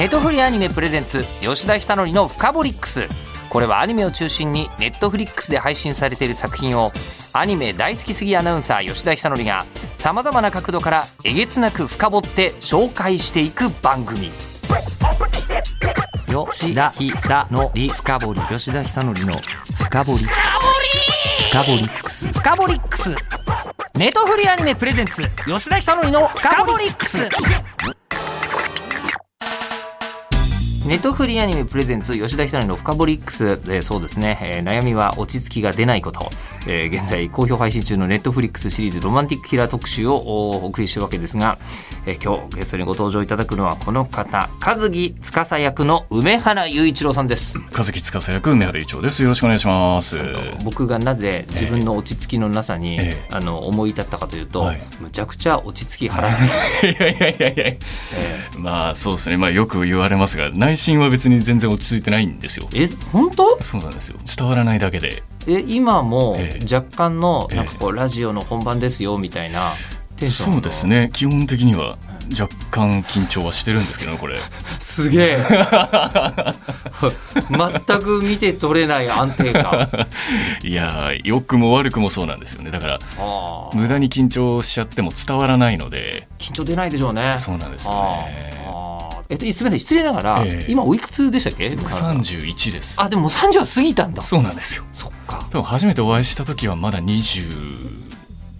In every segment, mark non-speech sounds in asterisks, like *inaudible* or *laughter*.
ネットフリアニメプレゼンツ吉田久典の「フカボリックス」これはアニメを中心にネットフリックスで配信されている作品をアニメ大好きすぎアナウンサー吉田久典がさまざまな角度からえげつなく深掘って紹介していく番組。吉田久典深掘り吉田久典の深掘り深掘りックス。深掘りックス。ネットフリアニメプレゼンツ吉田久典の深掘りックスネトフリアニメ presents 吉田尚記の FUKABOLIX、えー、そうですね、えー、悩みは落ち着きが出ないこと、えー、現在好評配信中の Netflixシリーズロマンティックキラー特集をお送りしてるわけですが、えー、今日ゲストにご登場いただくのはこの方香月司役の梅原雄一郎さんです。香月司役梅原雄一郎です。よろしくお願いします。僕がなぜ自分の落ち着きのなさに、えー、あの思い立ったかというと、はい、むちゃくちゃ落ち着き払って。*laughs* いやいやいやいや、*laughs* えー、まあそうですね。まあよく言われますが内心は別に全然落ち着いてないんですよ。え本当？そうなんですよ。伝わらないだけで。え今も若干のなんかこうラジオの本番ですよみたいなテンションそうですね。基本的には若干緊張はしてるんですけどこれ。*laughs* すげえ。全く見て取れない安定感。*laughs* いや良くも悪くもそうなんですよね。だから無駄に緊張しちゃっても伝わらないので。緊張出ないでしょうね。そうなんですよねえっと、すみません失礼ながら、えー、今おいくつでしたっけ？僕31です。あでももう30は過ぎたんだ。そうなんですよ。そっか。多分初めてお会いした時はまだ20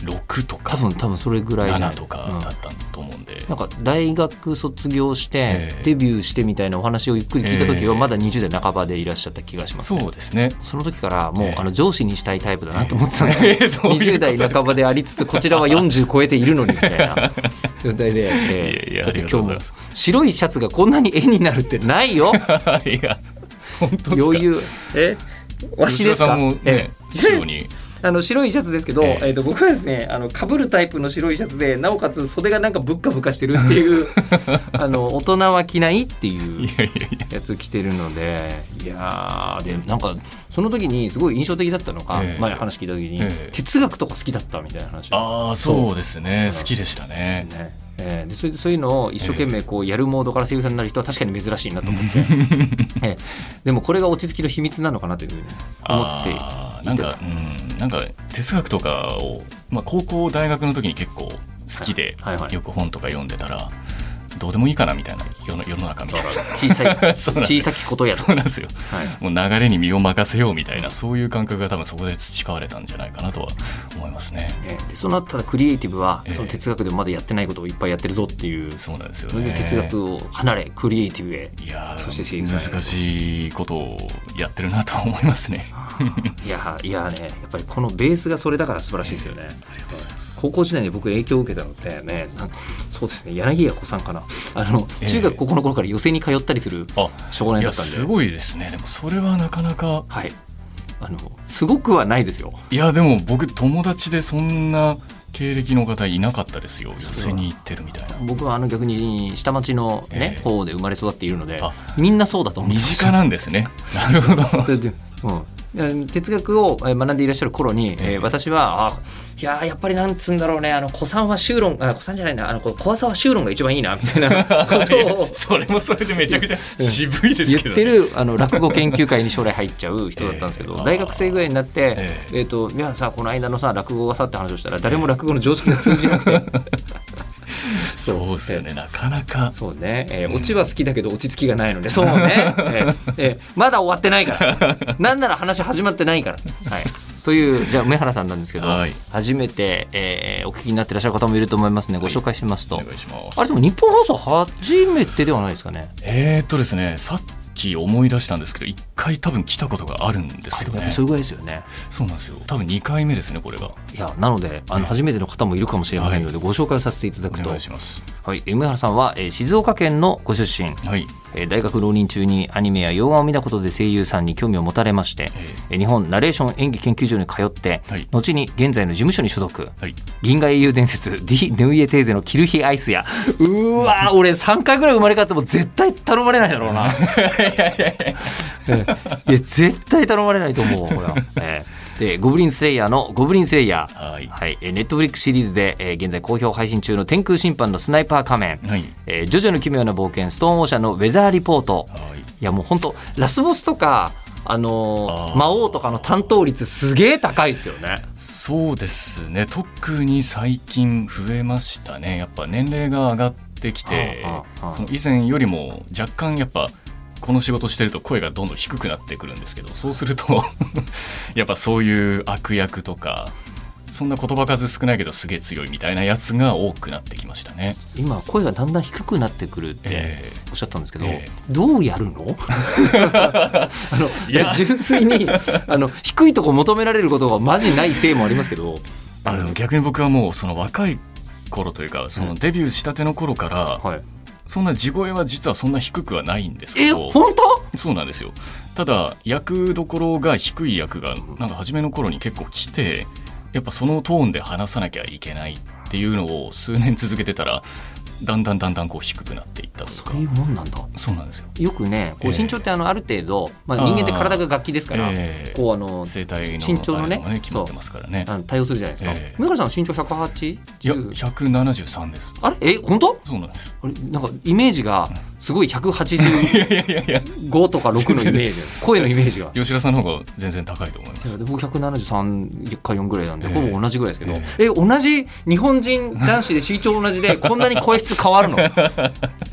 6とか。多分多分それぐらい7とかだったんで、うん、なんか大学卒業してデビューしてみたいなお話をゆっくり聞いた時はまだ20代半ばでいらっしゃった気がします、ね、そうですね。その時からもう、あの上司にしたいタイプだなと思ってたんですよ、えー、20代半ばでありつつこちらは40超えているのにみたいな状態で、えー、いやいやだって今日も白いシャツがこんなに絵になるってないよ。*laughs* いや本当余裕。え？わしですか、ね、え白にあの白いシャツですけど、えー、えーと僕はですねあの被るタイプの白いシャツでなおかつ袖がなんかぶっかぶかしてるっていう *laughs* あの大人は着ないっていうやつ着てるのでいやでなんかその時にすごい印象的だったのが、えー、前話聞いた時に、えー、哲学とか好きだったみたいな話ああそうですね。好きでしたね。ね。えー、でそれそういうのを一生懸命こうやるモードから声優さんになる人は確かに珍しいなと思って、*laughs* えー、でもこれが落ち着きの秘密なのかなというふうに思っていなんか、うん、なんか哲学とかを、まあ、高校大学の時に結構好きで、はいはいはい、よく本とか読んでたらどうでもいいかなみたいな世の世の中みたいな。小さい *laughs* 小さきことやそうなんですよ、はい、もう流れに身を任せようみたいなそういう感覚が多分そこで培われたんじゃないかなとは思いますね。えー、そのただクリエイティブは、その哲学でもまだやってないことをいっぱいやってるぞっていう、そうなんですよね。哲学を離れクリエイティブへ。いやそして難しいことをやってるなと思いますね。いやいやねやっぱりこのベースがそれだから素晴らしいですよね。ありがとうございます。高校時代に僕影響を受けたのってねそうですね柳家子さんかな。あの中学高校の頃から寄席に通ったりする少年だったんで、すごいですね。でもそれはなかなか。はい。あのすごくはないですよ。いやでも僕友達でそんな経歴の方いなかったですよ。寄席に行ってるみたいな。僕はあの逆に下町のね、えー、方で生まれ育っているのでみんなそうだと思う身近なんですね。なるほど、*laughs* うん、哲学を学んでいらっしゃる頃に、えー、私はあいややっぱりなんつうんだろうねあの古参は修論あ古参じゃないなあの怖さは修論が一番いいなみたいな *laughs* ことを。それもそれでめちゃくちゃ渋いですけど、ね、言ってるあの落語研究会に将来入っちゃう人だったんですけど、えー、大学生ぐらいになって、えー、えーといやさこの間のさ落語がさって話をしたら誰も落語の常識が通じなくて。*laughs* *laughs* そうですよね、なかなか。そうね、えー、オチは好きだけど落ち着きがないので、そうね、*laughs* えーえー、まだ終わってないから、*laughs* なんなら話始まってないから。はい。というじゃあ梅原さんなんですけど、はい、初めて、えー、お聞きになってらっしゃる方もいると思いますね。ご紹介しますと、はい、ます。あれでも日本放送初めてではないですかね。えー、っとですねさっき思い出したんですけど一回多分来たことがあるんですよね。それぐらいですよね。そうなんですよ。多分2回目ですねこれが。いやなのであの初めての方もいるかもしれないので、ご紹介させていただくと。お願いします。はい、梅原さんは、えー、静岡県のご出身、はい。えー、大学浪人中にアニメや洋画を見たことで声優さんに興味を持たれまして、えー、日本ナレーション演技研究所に通って、はい、後に現在の事務所に所属、はい、銀河英雄伝説 D・ ヌイエテーゼのキルヒアイスや。うわ俺3回ぐらい生まれ変わっても絶対頼まれないだろうな。*laughs* いや絶対頼まれないと思うほら、*laughs* えーでゴブリンスレイヤーのゴブリンスレイヤー、はい。はい、ネットフリックスシリーズで、えー、現在好評配信中の天空審判のスナイパー仮面、はい。えー、ジョジョの奇妙な冒険ストーンオーシャンのウェザーリポート、はい、いやもう本当ラスボスとかあの魔王とかの担当率すげえ高いですよね。そうですね。特に最近増えましたね。やっぱ年齢が上がってきてその以前よりも若干やっぱこの仕事してると声がどんどん低くなってくるんですけどそうすると *laughs* やっぱそういう悪役とかそんな言葉数少ないけどすげえ強いみたいなやつが多くなってきましたね。今声がだんだん低くなってくるっておっしゃったんですけど、えー、どうやるの？*laughs* あのいや。純粋にあの低いとこ求められることはマジないせいもありますけど。あの逆に僕はもうその若い頃というかそのデビューしたての頃から、うんはいそんな地声は実はそんな低くはないんですけど。え本当？そうなんですよ。ただ役どころが低い役がなんか初めの頃に結構来てやっぱそのトーンで話さなきゃいけないっていうのを数年続けてたらだんだんだんだんこう低くなっていったとそういうもんなんだ。そうなんですよ。よくねこう身長ってあのある程度、まあ、人間って体が楽器ですから、えー、こうあの生体の身長のねね決まってますからね。対応するじゃないですか、えー、村さん身長 108? いや173です。あれ？え本当？そうなんです。あれなんかイメージがすごい185とか6のイメージ。*laughs* 声のイメージが。吉田さんの方が全然高いと思います。僕173か4ぐらいなんで、えー、ほぼ同じぐらいですけど。えー、同じ日本人男子で身長同じでこんなに声質変わるの？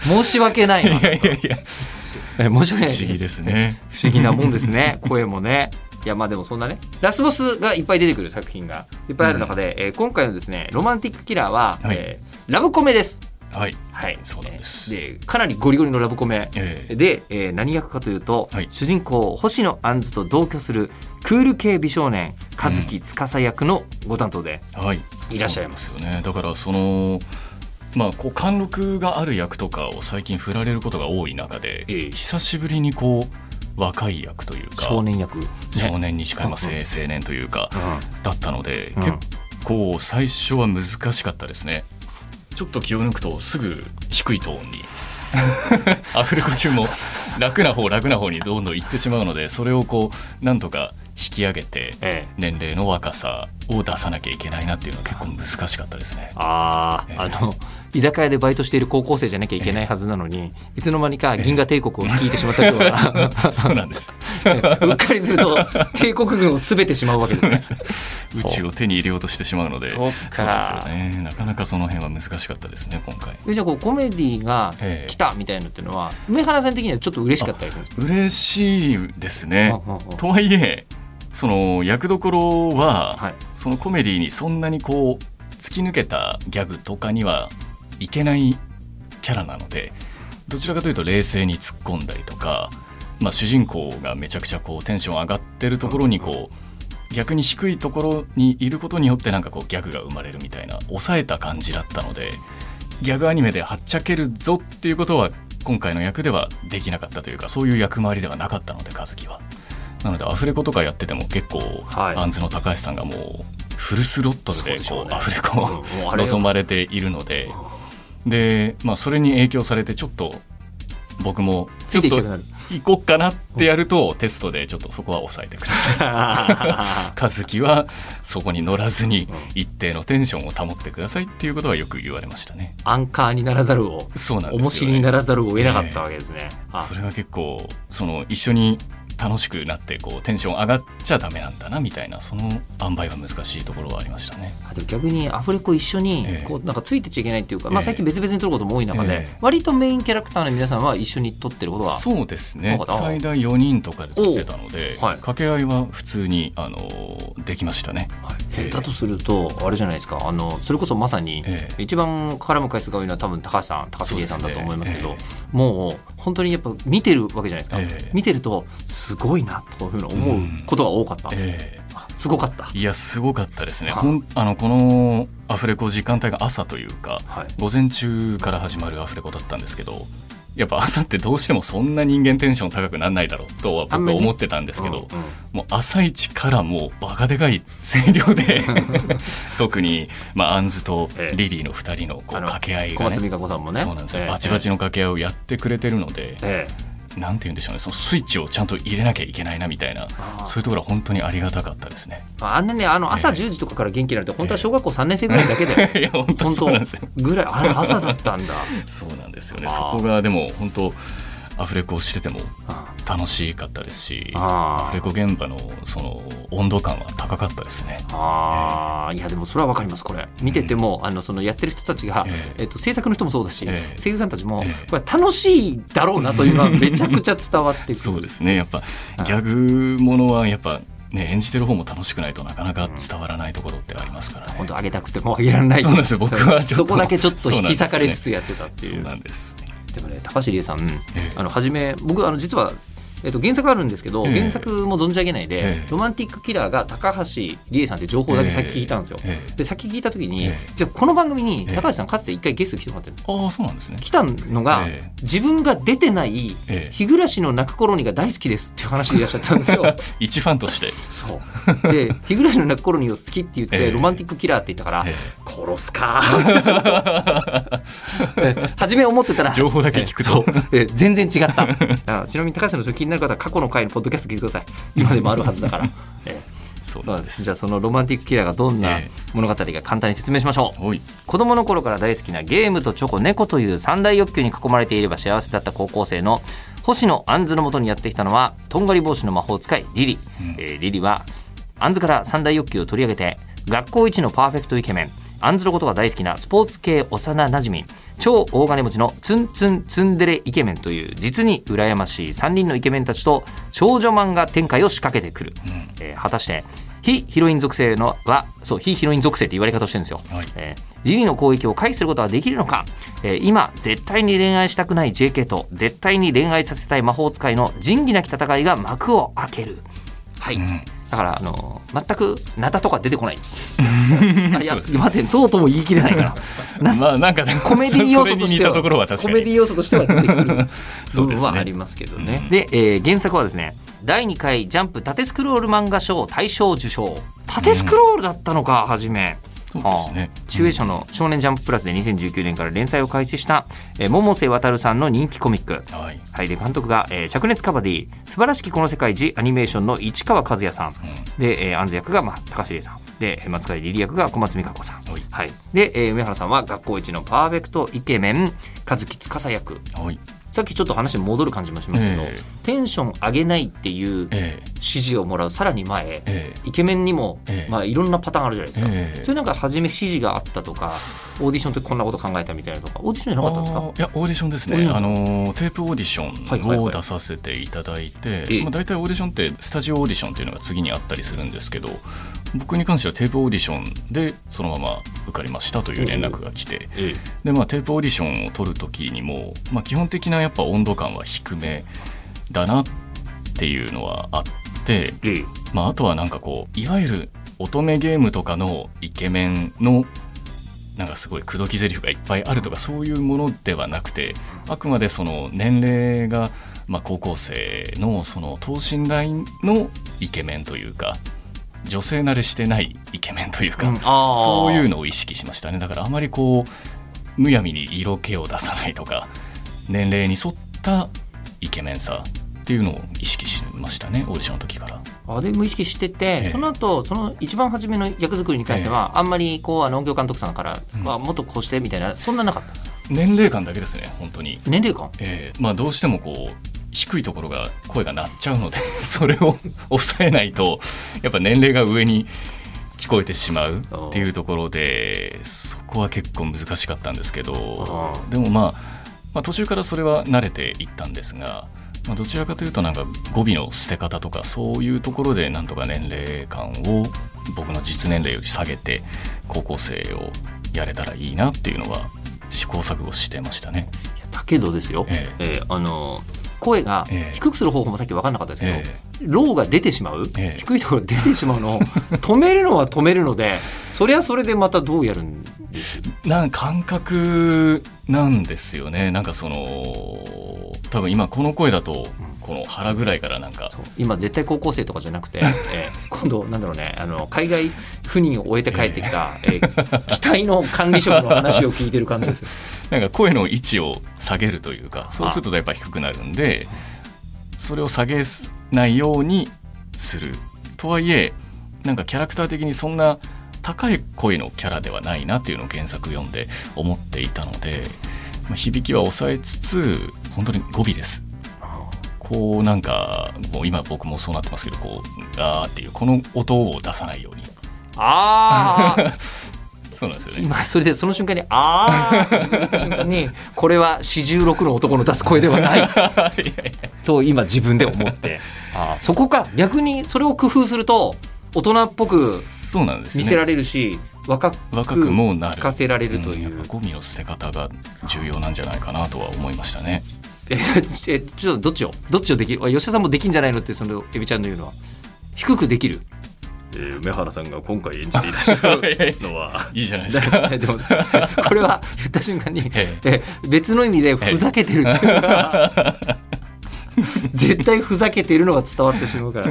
*laughs* 申し訳ないな。いやいやいや。申し訳ない。不思議ですね。不思議なもんですね。声もね。いやまあでもそんなねラスボスがいっぱい出てくる作品がいっぱいある中で、うん、えー、今回のですねロマンティックキラーは、はい、えー、ラブコメです。はい、はい、そうなんです。で、かなりゴリゴリのラブコメ、えー、で、えー、何役かというと、はい、主人公星野杏子と同居するクール系美少年和樹司役のご担当でいらっしゃいます。うんはい、よね。だからそのまあ、こう貫禄がある役とかを最近振られることが多い中で、ええ、久しぶりにこう若い役というか少年役、ね、少年に近い、まあ、*laughs* 青年というか、うん、だったので、うん、結構最初は難しかったですね。ちょっと気を抜くとすぐ低いトーンに。*laughs* アフレコ中も楽な方 *laughs* 楽な方にどんどん行ってしまうのでそれをこうなんとか引き上げて、年齢の若さを出さなきゃいけないなっていうのは結構難しかったですね。あ、えー、あの居酒屋でバイトしている高校生じゃなきゃいけないはずなのに、いつの間にか銀河帝国を聞いてしまった人は、そうなんです。*laughs* うっかりすると帝国軍をすべてしまうわけですね。*laughs* 宇宙を手に入れようとしてしまうので、そうかそうですよね。なかなかその辺は難しかったですね今回。じゃあこうコメディが来たみたいなっていうのは、梅原さん的にはちょっと嬉しかったりするんですか？嬉しいですね。とはいえ。その役どころは、はい、そのコメディにそんなにこう突き抜けたギャグとかにはいけないキャラなのでどちらかというと冷静に突っ込んだりとか、まあ、主人公がめちゃくちゃこうテンション上がってるところにこう逆に低いところにいることによってなんかこうギャグが生まれるみたいな抑えた感じだったのでギャグアニメではっちゃけるぞっていうことは今回の役ではできなかったというかそういう役回りではなかったので和樹は。なのでアフレコとかやってても結構、はい、アンズの高橋さんがもうフルスロットルでこう、ね、アフレコを、うん、望まれているので、で、まあ、それに影響されてちょっと僕もちょっと行こうかなってやると、テストでちょっとそこは抑えてください。*laughs* 和樹はそこに乗らずに一定のテンションを保ってくださいっていうことはよく言われましたね。アンカーにならざるを、そうなんですよ、ね、重しにならざるを得なかったわけですね。えー、それは結構その一緒に楽しくなってこうテンション上がっちゃダメなんだなみたいなその塩梅は難しいところはありましたね。でも逆にアフレコ一緒にこうなんかついてちゃいけないっていうか、えー、まあ、最近別々に撮ることも多い中で、えー、割とメインキャラクターの皆さんは一緒に撮ってることはそうですね。最大4人とかで撮ってたので、はい、掛け合いは普通にあのできましたね。はい。えー、だとするとあれじゃないですか。あのそれこそまさに、一番絡む回数が多いのは多分高橋さん高杉さんだと思いますけど、ね、もう本当にやっぱ見てるわけじゃないですか、見てるとすごいなというふうに思うことが多かった。えー、すごかった。いやすごかったですね。あのこのアフレコ時間帯が朝というか、はい、午前中から始まるアフレコだったんですけどやっぱ朝ってどうしてもそんな人間テンション高くならないだろうとは僕は思ってたんですけど、うんうん、もう朝一からもうバカでかい声量で *laughs* 特に、まあ、アンズとリリーの2人のこう掛け合いがね、ね、そうなんですよ、ええ、バチバチの掛け合いをやってくれてるので、えなんて言うんでしょうね。そのスイッチをちゃんと入れなきゃいけないなみたいな。そういうところは本当にありがたかったですね。あんなねあの朝10時とかから元気になるって、本当は小学校3年生ぐらいだけで、*laughs* いや本当そうなんですよ。ぐらいあれ朝だったんだ。*laughs* そうなんですよね。そこがでも本当アフレコをしてても楽しかったですしアフレコ現場のその温度感は高かったですね。あ、えー、いやでもそれは分かりますこれ。見てても、うん、あのそのやってる人たちが、えー、えーと制作の人もそうだし、えー、声優さんたちも、これ楽しいだろうなというのはめちゃくちゃ伝わって *laughs* そうですね。やっぱギャグものはやっぱね、演じてる方も楽しくないとなかなか伝わらないところってありますからね。本当上げたくても上げられない。そうなんですよ。僕はそこだけちょっと引き裂かれつつやってたっていう。そうなんです。でもね高橋理恵さん、あの初め僕あの実はえっと、原作あるんですけど、原作も存じ上げないで、ロマンティックキラーが高橋理恵さんって情報だけ先聞いたんですよ。で先聞いた時に、じゃこの番組に高橋さんかつて一回ゲスト来てもらってるんですああそうなんですね。来たのが、自分が出てない「日暮らしの泣く頃に」が大好きですっていう話でいらっしゃったんですよ。*laughs* 一ファンとして。そう。で「日暮らしの泣く頃に」を好きって言って、ロマンティックキラーって言ったから、殺すか *laughs* 初め思ってたら情報だけ聞くと、全然違った。ちなみに高橋さんのそれ気になる方は過去の回のポッドキャスト聞いてください。今でもあるはずだから、*laughs* えー、そうです。じゃあそのロマンティックキラーがどんな物語か簡単に説明しましょう、えー、子供の頃から大好きなゲームとチョコ猫という三大欲求に囲まれていれば幸せだった高校生の星野杏のもとにやってきたのはとんがり帽子の魔法使いリリ、うん、えー、リリは杏から三大欲求を取り上げて学校一のパーフェクトイケメンアンズのことが大好きなスポーツ系幼なじみ超大金持ちのツンツンツンデレイケメンという実に羨ましい3人のイケメンたちと少女漫画展開を仕掛けてくる、うん、えー、果たして非ヒロイン属性のはそう非ヒロイン属性って言われ方をしてるんですよ、はい、えー、リリの攻撃を回避することはできるのか、えー、今絶対に恋愛したくない JK と絶対に恋愛させたい魔法使いの仁義なき戦いが幕を開ける。はい、うんだからあの全くナタとか出てこない。あ *laughs* いや待ってそうとも言い切れないから。*laughs* まあなんか、コメディ要素としてはコメディ要素としては出てくる *laughs* 部分はありますけどね。で、ね、えー、原作はですね第2回ジャンプ縦スクロール漫画賞大賞受賞。縦スクロールだったのか、初めそうですね、集英社の「少年ジャンププラス」で2019年から連載を開始した、えー、百瀬渉さんの人気コミック、はい、はい、で監督が、えー、灼熱カバディ素晴らしきこの世界一アニメーションの市川和也さん、うん、で、えー、アンズ役が、まあ、高重さん。で松狩リリ役が小松美香子さん、はい、はい、で、えー、梅原さんは学校一のパーフェクトイケメン香月司役、はい。さっきちょっと話戻る感じもしますけど、えー、テンション上げないっていう指示をもらう。さらに前、えー、イケメンにも、えー、まあ、いろんなパターンあるじゃないですか、えー、それなんか初め指示があったとかオーディションってこんなこと考えたみたいなとかオーディションじゃなかったんですか？いやオーディションですね。あのテープオーディションを出させていただいて、はいはいはい、まあ、大体オーディションってスタジオオーディションっていうのが次にあったりするんですけど僕に関してはテープオーディションでそのまま受かりましたという連絡が来て、でまあ、テープオーディションを取る時にも、まあ、基本的なやっぱ温度感は低めだなっていうのはあって、まあ、あとはなんかこういわゆる乙女ゲームとかのイケメンのなんかすごい口説き台詞がいっぱいあるとかそういうものではなくてあくまでその年齢がまあ高校生のその等身大のイケメンというか女性慣れしてないイケメンというか、うん、そういうのを意識しましたね。だからあまりこうむやみに色気を出さないとか年齢に沿ったイケメンさっていうのを意識しましたねオーディションの時から。あでも意識してて、ええ、その後その一番初めの役作りに関しては、え、あんまりこうあの音響監督さんから、うん、もっとこうしてみたいなそんななかった？年齢感だけですね本当に。年齢感、えーまあ、どうしてもこう低いところが声が鳴っちゃうので *laughs* それを *laughs* 抑えないとやっぱ年齢が上に聞こえてしまうっていうところでそこは結構難しかったんですけどでも、まあ、まあ途中からそれは慣れていったんですが、まあ、どちらかというとなんか語尾の捨て方とかそういうところでなんとか年齢感を僕の実年齢より下げて高校生をやれたらいいなっていうのは試行錯誤してましたね。だけどですよ、ええ。えー、あの声が低くする方法もさっき分かんなかったですけど、えー、ローが出てしまう、えー、低いところ出てしまうのを *laughs* 止めるのは止めるのでそれはそれでまたどうやるんです？なん感覚なんですよね。なんかその多分今この声だと、この腹ぐらいからなんか。今絶対高校生とかじゃなくて、*laughs* えー、今度なんだろうねあの海外赴任を終えて帰ってきた、*laughs* えー、機体の管理職の話を聞いてる感じです。*laughs* なんか声の位置を下げるというかそうするとやっぱ低くなるんでそれを下げないようにする。とはいえなんかキャラクター的にそんな高い声のキャラではないなっていうのを原作読んで思っていたので、まあ、響きは抑えつつ本当に語尾です。こうなんかもう今僕もそうなってますけどこうあーっていうこの音を出さないように。ああ *laughs* そうなんですよね。今それでその瞬間に「ああ」って瞬間にこれは四十六の男の出す声ではない。*laughs* と今自分で思って。*laughs* あそこか。逆にそれを工夫すると大人っぽくそうなんです、ね、見せられるし若く若くもなる。かせられるという、うん、ゴミの捨て方が重要なんじゃないかなとは思いましたね。えちょっとどっちを？どっちをできる？吉田さんもできんじゃないのってそのエビちゃんの言うのは。低くできる。えー、梅原さんが今回演じていらっしゃるのは。*laughs* いいじゃないですか。*laughs* でもこれは言った瞬間に、ええ、別の意味でふざけてるっていうのが *laughs* 絶対ふざけてるのが伝わってしまうか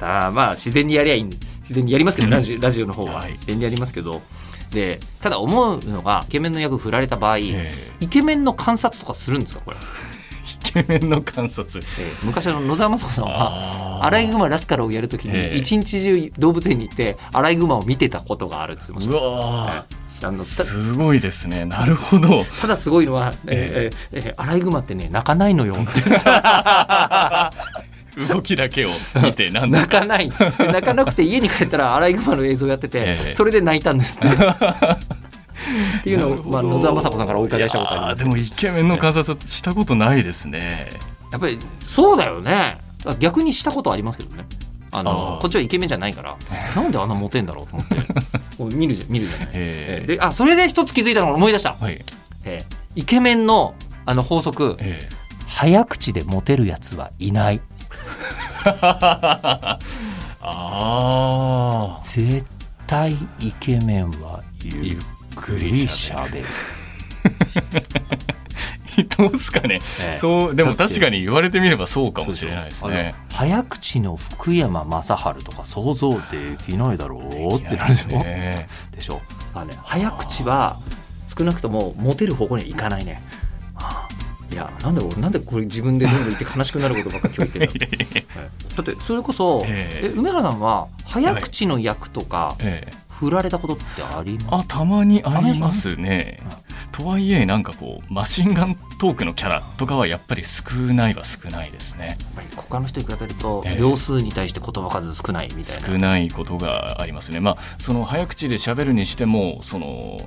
ら。あまあ自然にやりゃいい自然にやりますけどラジラジオの方は。自然にやりますけど、でただ思うのがイケメンの役振られた場合、イケメンの観察とかするんですかこれ？ケメンの観察、えー、昔の野沢雅子さんはアライグマラスカルをやるときに一日中動物園に行ってアライグマを見てたことがあるっつってました。あのすごいですね。なるほど。ただすごいのは、えー、えー、えー、アライグマってね泣かないのよ。*laughs* 動きだけを見て *laughs* 泣か。ない。泣かなくて家に帰ったらアライグマの映像やってて、*laughs* えー、それで泣いたんですって *laughs* っていうのを、まあ、野沢雅子さんからお伺いしたことあります。でもイケメンの観察したことないですね。やっぱりそうだよね。逆にしたことありますけどね。あのこっちはイケメンじゃないから。なんであんなモテんだろうと思って。*laughs* 見るじゃ見るじゃない、えー、であそれで一つ気づいたのを思い出した、はい。えー、イケメンのあの法則、えー、早口でモテるやつはいない。*laughs* ああ絶対イケメンはゆっくりしゃべる。*laughs* どうすかね、ええ、そうでも確かに言われてみればそうかもしれないですね。早口の福山雅治とか想像できないだろうってなるでしょ、ね、でしょ？あ、ね、早口は少なくともモテる方向にはいかないね。いやなんで俺なんでこれ自分でどんどん言って悲しくなることばっかり言ってる *laughs* だってそれこそ、ええ。梅原さんは早口の役とか、ええ振られたことってあります？あたまにありますね。とはいえなんかこうマシンガントークのキャラとかはやっぱり少ないは少ないですね。やっぱり他の人に比べると秒数に対して言葉数少ないみたいな、少ないことがありますね。まあその早口で喋るにしてもその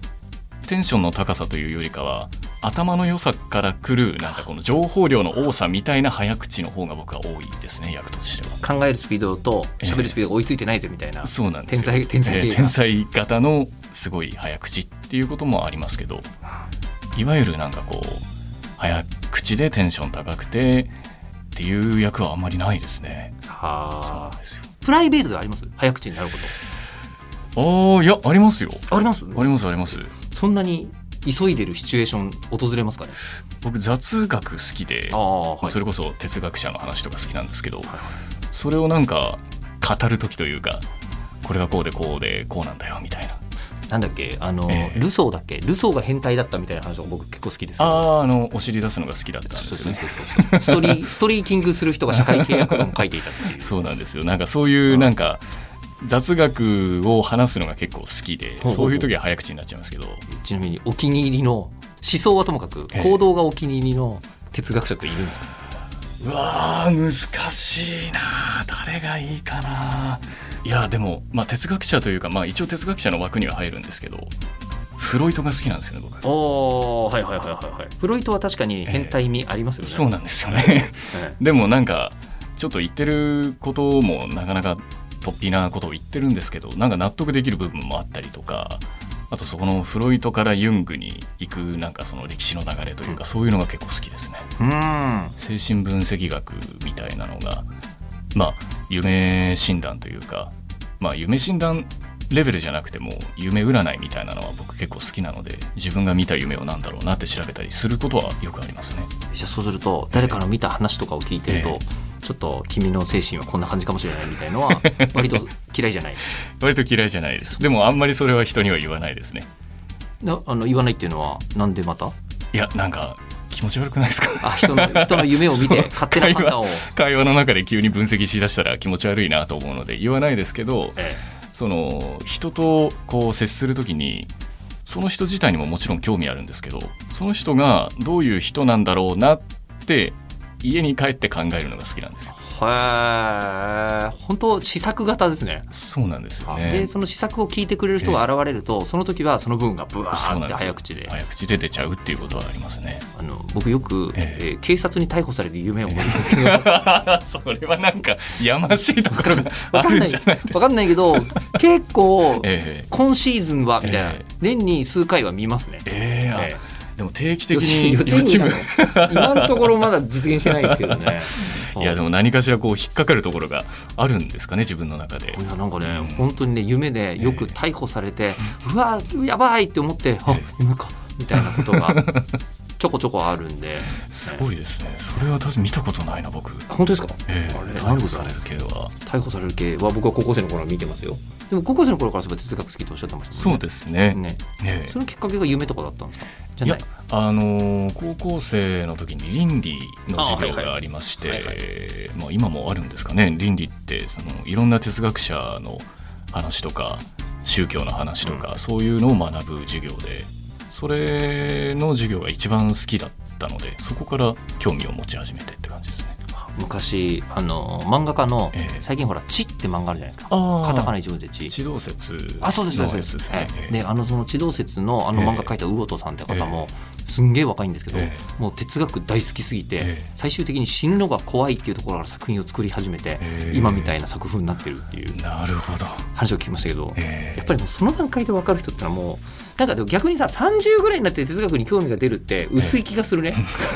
テンションの高さというよりかは頭の良さからくるなんかこの情報量の多さみたいな早口の方が僕は多いですね役としては。考えるスピードと喋るスピードが追いついてないぜみたいな、えー、そうなんです天才天才、えー、天才型のすごい早口っていうこともありますけどいわゆるなんかこう早口でテンション高くてっていう役はあんまりないですね。はあ。プライベートであります？早口になることああいやありますよ。あります？ありますあります。そんなに急いでるシチュエーション訪れますかね？僕雑学好きであ、はい。まあ、それこそ哲学者の話とか好きなんですけど、はい、それをなんか語る時というかこれがこうでこうでこうなんだよみたいな。なんだっけ？あの、えー、ルソーだっけ？ルソーが変態だったみたいな話が僕結構好きですけど。あああのお尻出すのが好きだったんですよね。ストリストリーキングする人が社会契約論を書いていたっていう。*laughs* そうなんですよ。なんかそういうなんか、雑学を話すのが結構好きでそういう時は早口になっちゃいますけど。ちなみにお気に入りの思想はともかく行動がお気に入りの哲学者っているんですか？うわ難しいな誰がいいかないやでも、まあ、哲学者というか、まあ、一応哲学者の枠には入るんですけどフロイトが好きなんですよね僕。おはいはいはいはいはい。フロイトは確かに変態味ありますよね、えー、そうなんですよね。*laughs* でもなんかちょっと言ってることもなかなか突飛なことを言ってるんですけどなんか納得できる部分もあったりとかあとそこのフロイトからユングに行くなんかその歴史の流れというか、そういうのが結構好きですね。精神分析学みたいなのがまあ夢診断というかまあ夢診断レベルじゃなくても夢占いみたいなのは僕結構好きなので自分が見た夢を何だろうなって調べたりすることはよくありますね。じゃあそうすると誰かの見た話とかを聞いてると、えー、ちょっと君の精神はこんな感じかもしれないみたいのは *laughs* 割と嫌いじゃない。割と嫌いじゃないです。でもあんまりそれは人には言わないですね。なあの言わないっていうのはなんでまた？いやなんか気持ち悪くないですか？あ人の人の夢を見て *laughs* 勝手な判断を。会話の中で急に分析しだしたら気持ち悪いなと思うので言わないですけど、ええ、その人とこう接する時にその人自体にももちろん興味あるんですけどその人がどういう人なんだろうなって家に帰って考えるのが好きなんですよ。へ本当試作型ですね。そうなんですよね。でその試作を聞いてくれる人が現れると、その時はその分がブワーって早口で。早口で出ちゃうっていうことはありますね。あの僕よく、えー、えー、警察に逮捕される夢を思いますけど、*laughs* それはなんかやましいところが *laughs* あるんじゃない？分かんないけど *laughs* 結構、えー、今シーズンはみたいな、えー、年に数回は見ますね。えー、えーでも定期的に予チーム今のところまだ実現してないですけどね。*laughs* いやでも何かしらこう引っかかるところがあるんですかね自分の中で。いやなんかね、うん、本当にね夢でよく逮捕されて、えー、うわやばいって思ってあ夢かみたいなことが *laughs* ちょこちょこあるんで。すごいですね。それは確か見たことないな僕。本当ですか、えー、逮捕される系は。逮捕される系は僕は高校生の頃は見てますよでも高校生の頃から哲学好きとおっしゃってましたね。そうですね。ね。ね。そのきっかけが夢とかだったんですか？じゃない。あの高校生の時に倫理の授業がありましてまあ今もあるんですかね。倫理ってそのいろんな哲学者の話とか宗教の話とか、うん、そういうのを学ぶ授業でそれの授業が一番好きだったのでそこから興味を持ち始めてって感じですね昔あの漫画家の、えー、最近ほら「地」って漫画あるじゃないですか。カタカナ一文字で「地」地動説あそうですそうですです、ね、であのその地動説のあの漫画描いた魚戸さんって方も、えー、すんげえ若いんですけど、えー、もう哲学大好きすぎて、えー、最終的に死ぬのが怖いっていうところから作品を作り始めて、今みたいな作風になってるっていうなるほど。話を聞きましたけど、やっぱりもうその段階で分かる人ってのはもうなんかでも逆にさ30ぐらいになって哲学に興味が出るって薄い気がするね。*laughs*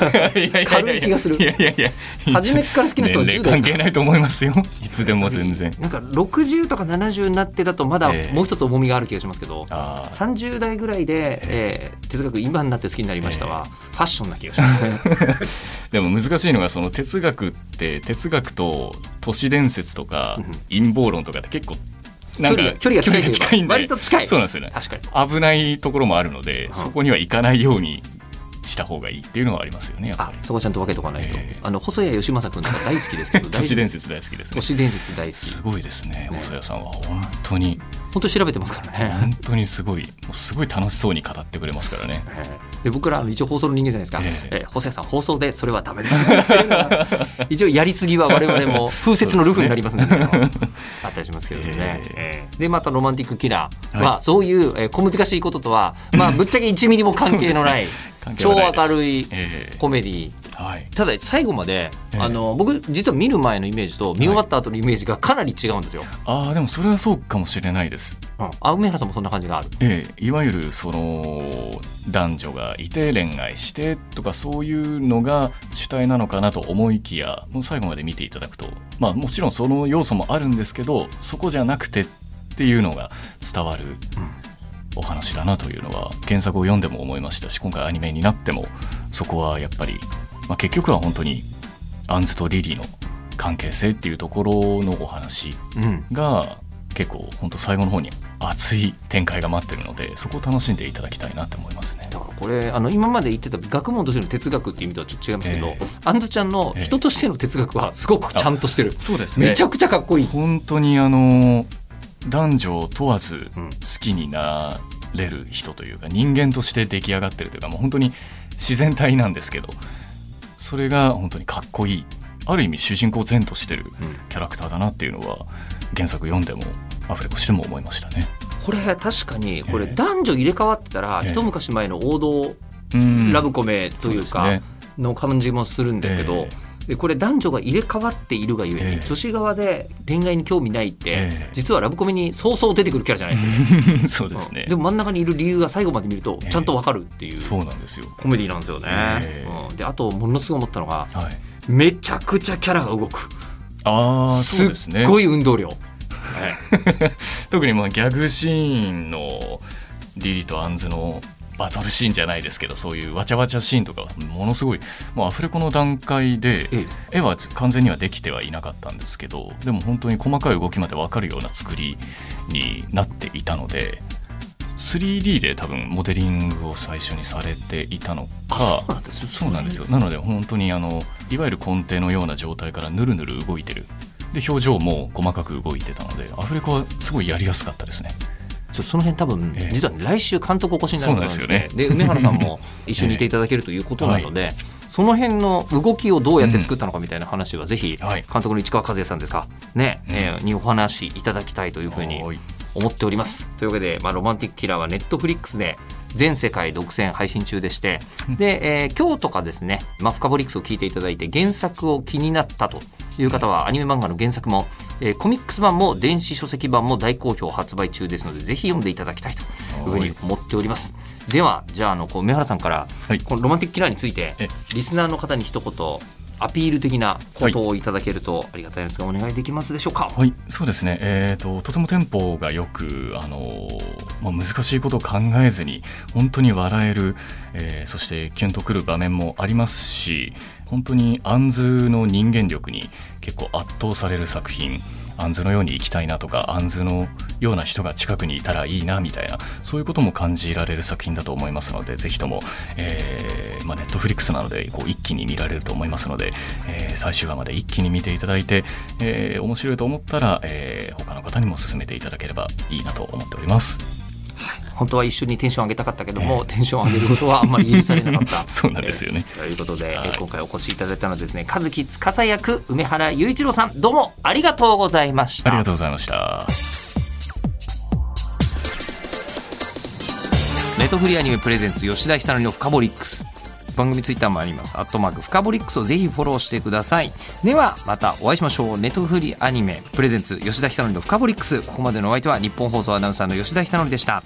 軽い気がする。いやいやいや。初めから好きな人は10代関係ないと思いますよ。いつでも全然。なんか60とか70になってだとまだもう一つ重みがある気がしますけど、えー、30代ぐらいで、えー、哲学今になって好きになりましたは、えー、ファッションな気がします。*laughs* でも難しいのがその哲学って哲学と都市伝説とか陰謀論とかって結構なんか距離が近い近いんで。割と近い。そうなんですよね。確かに。危ないところもあるので、うん、そこには行かないようにした方がいいっていうのはありますよねあそこちゃんと分けとかないと、えー、あの細谷義正君大好きですけど *laughs* 都市伝説大好きですね。都市伝説大好き。すごいですね。細谷さんは。本当に本当調べてますからね。本当にすごい。すごい楽しそうに語ってくれますからね、えー、で僕ら一応放送の人間じゃないですか、えー、えー、細谷さん放送でそれはダメです。*laughs* 一応やりすぎは我々も風雪のルフになりますので、ね、*laughs* あったりしますけどね、えー、でまたロマンティックキラー。は、はい、そういう、えー、小難しいこととはまあぶっちゃけ1ミリも関係のない *laughs* 超明るいコメディはい、ただ最後まで、えー、あの僕実は見る前のイメージと見終わった後のイメージがかなり違うんですよ。はい、あでもそれはそうかもしれないです。うん、あ梅原さんもそんな感じがある。ええー、いわゆるその男女がいて恋愛してとかそういうのが主体なのかなと思いきやもう最後まで見ていただくとまあもちろんその要素もあるんですけどそこじゃなくてっていうのが伝わる。うんお話だなというのは原作を読んでも思いましたし今回アニメになってもそこはやっぱり、まあ、結局は本当にアンズとリリーの関係性っていうところのお話が、結構本当最後の方に熱い展開が待ってるのでそこを楽しんでいただきたいなと思いますね。だからこれあの今まで言ってた学問としての哲学っていう意味とはちょっと違いますけど、えー、アンズちゃんの人としての哲学はすごくちゃんとしてる、えー、そうですね。めちゃくちゃかっこいい。本当にあの男女問わず好きになれる人というか人間として出来上がってるというかもう本当に自然体なんですけどそれが本当にかっこいい。ある意味主人公前としてるキャラクターだなっていうのは原作読んでもアフレコしても思いましたね。これ確かにこれ男女入れ替わってたら、一昔前の王道ラブコメというかの感じもするんですけど、でこれ男女が入れ替わっているがゆえに、えー、女子側で恋愛に興味ないって、えー、実はラブコメにそうそう出てくるキャラじゃないですか。*laughs* そうですね、うん、でも真ん中にいる理由が最後まで見るとちゃんとわかるっていう、えー、そうなんですよ。コメディなんですよね、うん、であとものすごい思ったのが、はい、めちゃくちゃキャラが動く。あそうですね。すっごい運動量、はい、特にまあギャグシーンのリリーとアンズのバトルシーンじゃないですけどそういうわちゃわちゃシーンとかものすごいもうアフレコの段階で絵は完全にはできてはいなかったんですけどでも本当に細かい動きまで分かるような作りになっていたので 3D で多分モデリングを最初にされていたのかそうなんですよ。なので本当にあのいわゆる根底のような状態からぬるぬる動いてる。で表情も細かく動いてたのでアフレコはすごいやりやすかったですねちょその辺多分、えー、実は、来週監督お越しになるんで。すよね。で梅原さんも *laughs* 一緒にいていただけるということなので、えーはい、その辺の動きをどうやって作ったのかみたいな話は、ぜひ監督の市川和也さんですか？ね、うん、えー、にお話しいただきたいというふうに思っております。というわけで、まあ、ロマンティックキラーはネットフリックスで全世界独占配信中でして、で、えー、今日とかですね、まあ、フカボリックスを聞いていただいて原作を気になったという方はアニメ漫画の原作も、えー、コミックス版も電子書籍版も大好評発売中ですのでぜひ読んでいただきたいというふうに思っております。ではじゃああのこう梅原さんから、はい、このロマンティックキラーについてリスナーの方に一言アピール的なことをいただけるとありがたいんですが、お願いできますでしょうか？はい、そうですね。えっ、ー、ととてもテンポがよくあのまあ難しいことを考えずに本当に笑える、えー、そしてキュンとくる場面もありますし、本当にアンズの人間力に結構圧倒される作品。アンズのように行きたいなとかアンズのような人が近くにいたらいいなみたいなそういうことも感じられる作品だと思いますのでぜひとも、えーまあ、ネットフリックスなのでこう一気に見られると思いますので、えー、最終話まで一気に見ていただいて、えー、面白いと思ったら、えー、他の方にも勧めていただければいいなと思っております。本当は一緒にテンション上げたかったけども、えー、テンション上げることはあんまり許されなかった *laughs* そうなんですよね、えー、ということで、はい、今回お越しいただいたのはですね和樹司役梅原雄一郎さんどうもありがとうございましたありがとうございましたネットフリアニメプレゼンツ吉田久典のフカボリックス番組ツイッターもあります。アットマーク、フカボリックスをぜひフォローしてください。では、またお会いしましょう。ネットフリアニメ、プレゼンツ、吉田久典のフカボリックス。ここまでのお相手は、日本放送アナウンサーの吉田久典でした。